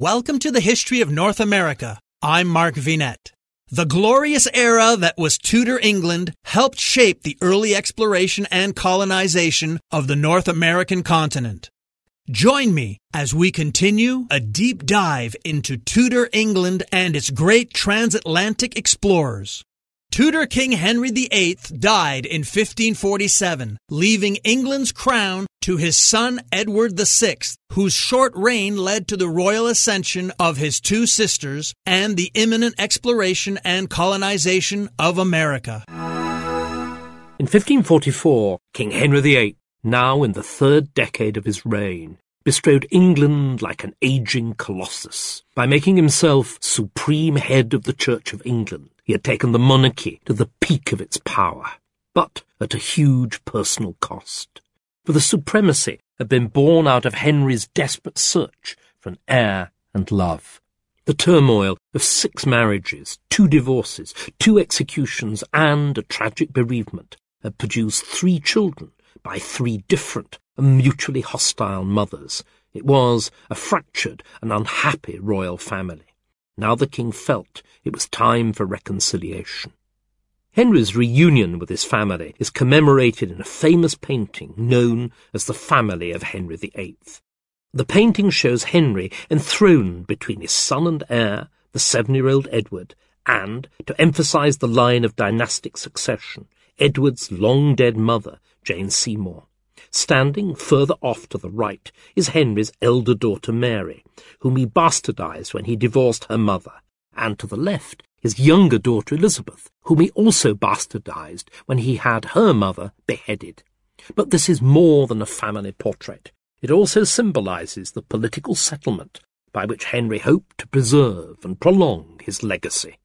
Welcome to the history of North America. I'm Mark Vinet. The glorious era that was Tudor England helped shape the early exploration and colonization of the North American continent. Join me as we continue a deep dive into Tudor England and its great transatlantic explorers. Tudor King Henry VIII died in 1547, leaving England's crown to his son Edward VI, whose short reign led to the royal ascension of his two sisters and the imminent exploration and colonization of America. In 1544, King Henry VIII, now in the third decade of his reign, bestrode England like an aging colossus by making himself supreme head of the Church of England. He had taken the monarchy to the peak of its power, but at a huge personal cost. For the supremacy had been born out of Henry's desperate search for an heir and love. The turmoil of six marriages, two divorces, two executions, and a tragic bereavement had produced three children by three different and mutually hostile mothers. It was a fractured and unhappy royal family. Now the king felt it was time for reconciliation. Henry's reunion with his family is commemorated in a famous painting known as the Family of Henry VIII. The painting shows Henry enthroned between his son and heir, the seven-year-old Edward, and, to emphasize the line of dynastic succession, Edward's long-dead mother, Jane Seymour. Standing further off to the right is Henry's elder daughter Mary, whom he bastardized when he divorced her mother, and to the left his younger daughter Elizabeth, whom he also bastardized when he had her mother beheaded. But this is more than a family portrait. It also symbolizes the political settlement by which Henry hoped to preserve and prolong his legacy.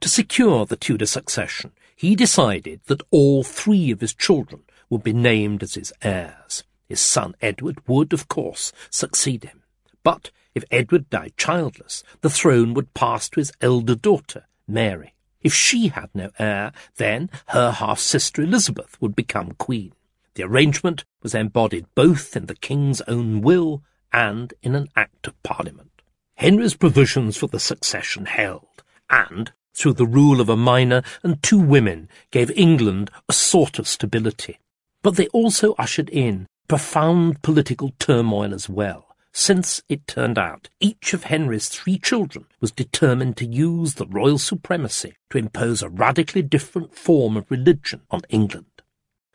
To secure the Tudor succession, he decided that all three of his children would be named as his heirs. His son Edward would, of course, succeed him. But if Edward died childless, the throne would pass to his elder daughter, Mary. If she had no heir, then her half-sister Elizabeth would become queen. The arrangement was embodied both in the king's own will and in an Act of Parliament. Henry's provisions for the succession held, and, through the rule of a minor and two women, gave England a sort of stability. But they also ushered in profound political turmoil as well, since it turned out each of Henry's three children was determined to use the royal supremacy to impose a radically different form of religion on England.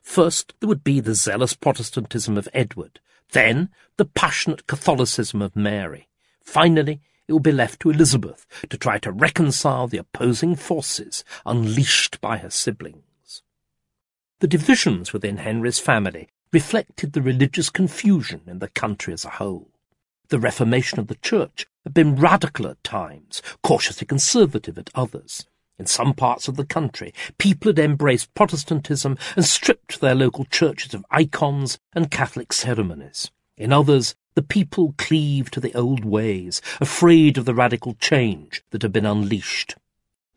First, there would be the zealous Protestantism of Edward, then the passionate Catholicism of Mary. Finally, it would be left to Elizabeth to try to reconcile the opposing forces unleashed by her siblings. The divisions within Henry's family reflected the religious confusion in the country as a whole. The reformation of the church had been radical at times, cautiously conservative at others. In some parts of the country, people had embraced Protestantism and stripped their local churches of icons and Catholic ceremonies. In others, the people cleaved to the old ways, afraid of the radical change that had been unleashed.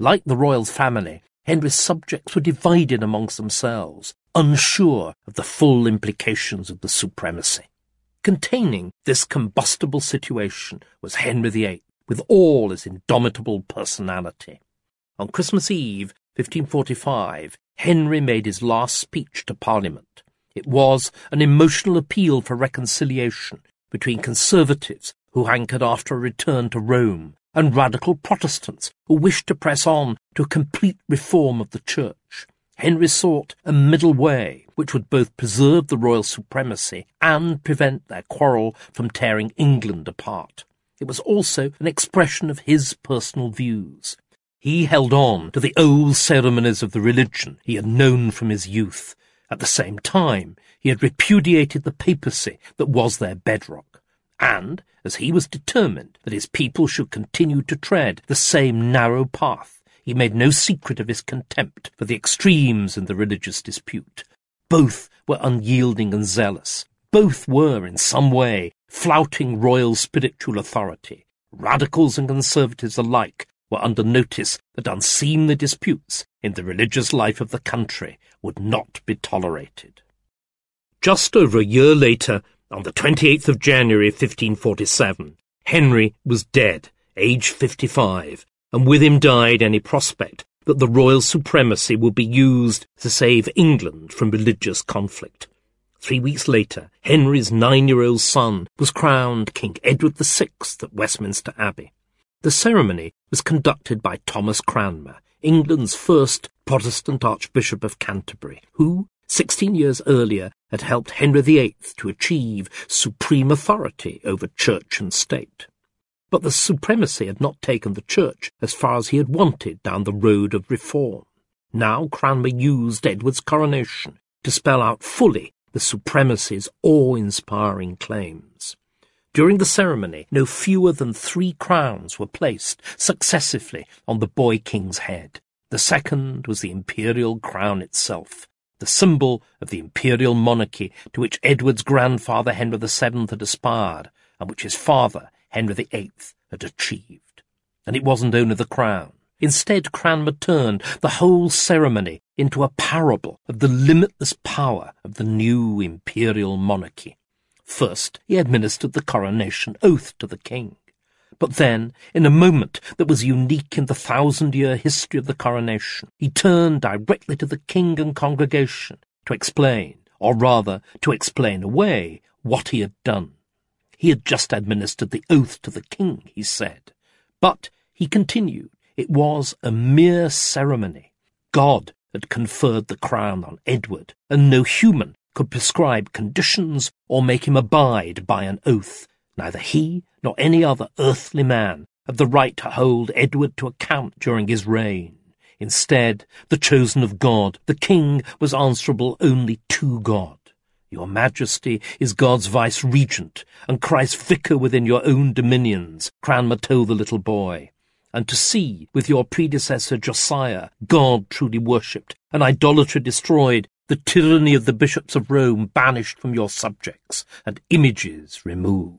Like the royal family, Henry's subjects were divided amongst themselves, unsure of the full implications of the supremacy. Containing this combustible situation was Henry VIII, with all his indomitable personality. On Christmas Eve, 1545, Henry made his last speech to Parliament. It was an emotional appeal for reconciliation between conservatives who hankered after a return to Rome and radical Protestants who wished to press on to a complete reform of the Church. Henry sought a middle way which would both preserve the royal supremacy and prevent their quarrel from tearing England apart. It was also an expression of his personal views. He held on to the old ceremonies of the religion he had known from his youth. At the same time, he had repudiated the papacy that was their bedrock and, as he was determined that his people should continue to tread the same narrow path, he made no secret of his contempt for the extremes in the religious dispute. Both were unyielding and zealous. Both were, in some way, flouting royal spiritual authority. Radicals and conservatives alike were under notice that unseemly disputes in the religious life of the country would not be tolerated. Just over a year later, on the 28th of January 1547, Henry was dead, aged 55, and with him died any prospect that the royal supremacy would be used to save England from religious conflict. Three weeks later, Henry's nine-year-old son was crowned King Edward VI at Westminster Abbey. The ceremony was conducted by Thomas Cranmer, England's first Protestant Archbishop of Canterbury, who, sixteen years earlier, had helped Henry VIII to achieve supreme authority over church and state. But the supremacy had not taken the church as far as he had wanted down the road of reform. Now Cranmer used Edward's coronation to spell out fully the supremacy's awe-inspiring claims. During the ceremony, no fewer than three crowns were placed successively on the boy king's head. The second was the imperial crown itself, the symbol of the imperial monarchy to which Edward's grandfather Henry VII had aspired, and which his father, Henry VIII, had achieved. And it wasn't only the crown. Instead, Cranmer turned the whole ceremony into a parable of the limitless power of the new imperial monarchy. First, he administered the coronation oath to the king. But then, in a moment that was unique in the thousand-year history of the coronation, he turned directly to the king and congregation to explain, or rather, to explain away, what he had done. He had just administered the oath to the king, he said. But, he continued, it was a mere ceremony. God had conferred the crown on Edward, and no human could prescribe conditions or make him abide by an oath. Neither he nor any other earthly man had the right to hold Edward to account during his reign. Instead, the chosen of God, the king, was answerable only to God. Your Majesty is God's vice-regent, and Christ's vicar within your own dominions, Cranmer told the little boy and to see, with your predecessor Josiah, God truly worshipped, and idolatry destroyed, the tyranny of the bishops of Rome banished from your subjects, and images removed.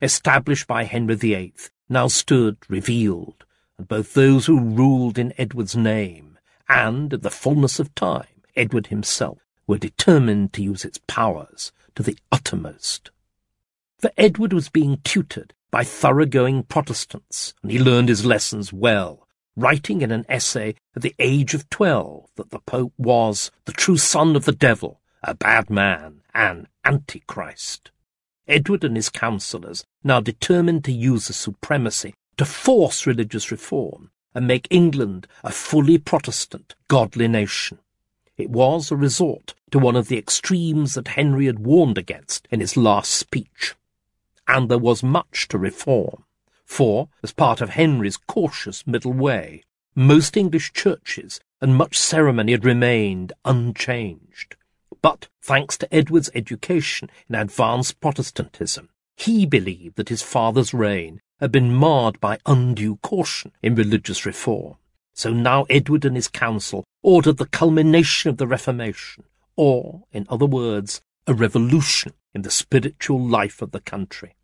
established by Henry VIII now stood revealed, and both those who ruled in Edward's name and, in the fullness of time, Edward himself were determined to use its powers to the uttermost. For Edward was being tutored by thoroughgoing Protestants, and he learned his lessons well, writing in an essay at the age of twelve that the Pope was the true son of the devil, a bad man, an antichrist. Edward and his councillors now determined to use the supremacy to force religious reform and make England a fully Protestant, godly nation. It was a resort to one of the extremes that Henry had warned against in his last speech. And there was much to reform, for, as part of Henry's cautious middle way, most English churches and much ceremony had remained unchanged. But, thanks to Edward's education in advanced Protestantism, he believed that his father's reign had been marred by undue caution in religious reform. So now Edward and his council ordered the culmination of the Reformation, or, in other words, a revolution in the spiritual life of the country.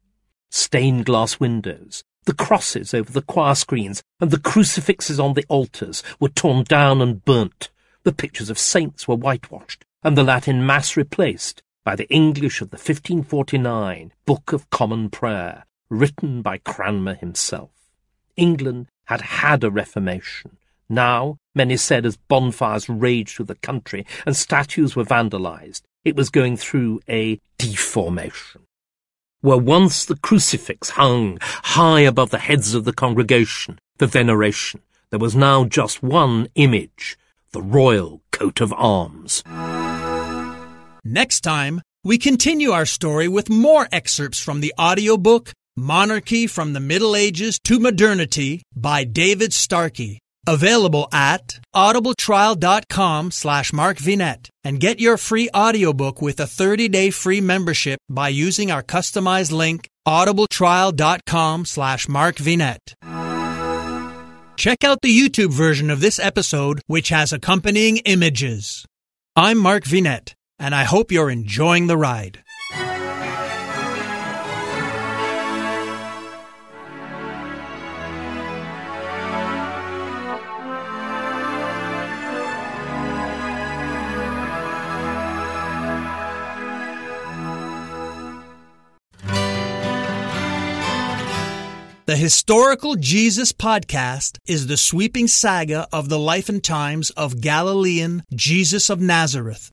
Stained glass windows, the crosses over the choir screens, and the crucifixes on the altars were torn down and burnt. The pictures of saints were whitewashed, and the Latin Mass replaced by the English of the 1549 Book of Common Prayer, written by Cranmer himself. England had had a Reformation, now, many said as bonfires raged through the country and statues were vandalized, it was going through a deformation. where once the crucifix hung high above the heads of the congregation for veneration, there was now just one image, the royal coat of arms. Next time, we continue our story with more excerpts from the audiobook Monarchy from the Middle Ages to Modernity by David Starkey. Available at audibletrial.com slash markvinet and get your free audiobook with a 30-day free membership by using our customized link audibletrial.com slash markvinet. Check out the YouTube version of this episode, which has accompanying images. I'm Mark Vinet, and I hope you're enjoying the ride. The Historical Jesus Podcast is the sweeping saga of the life and times of Galilean Jesus of Nazareth,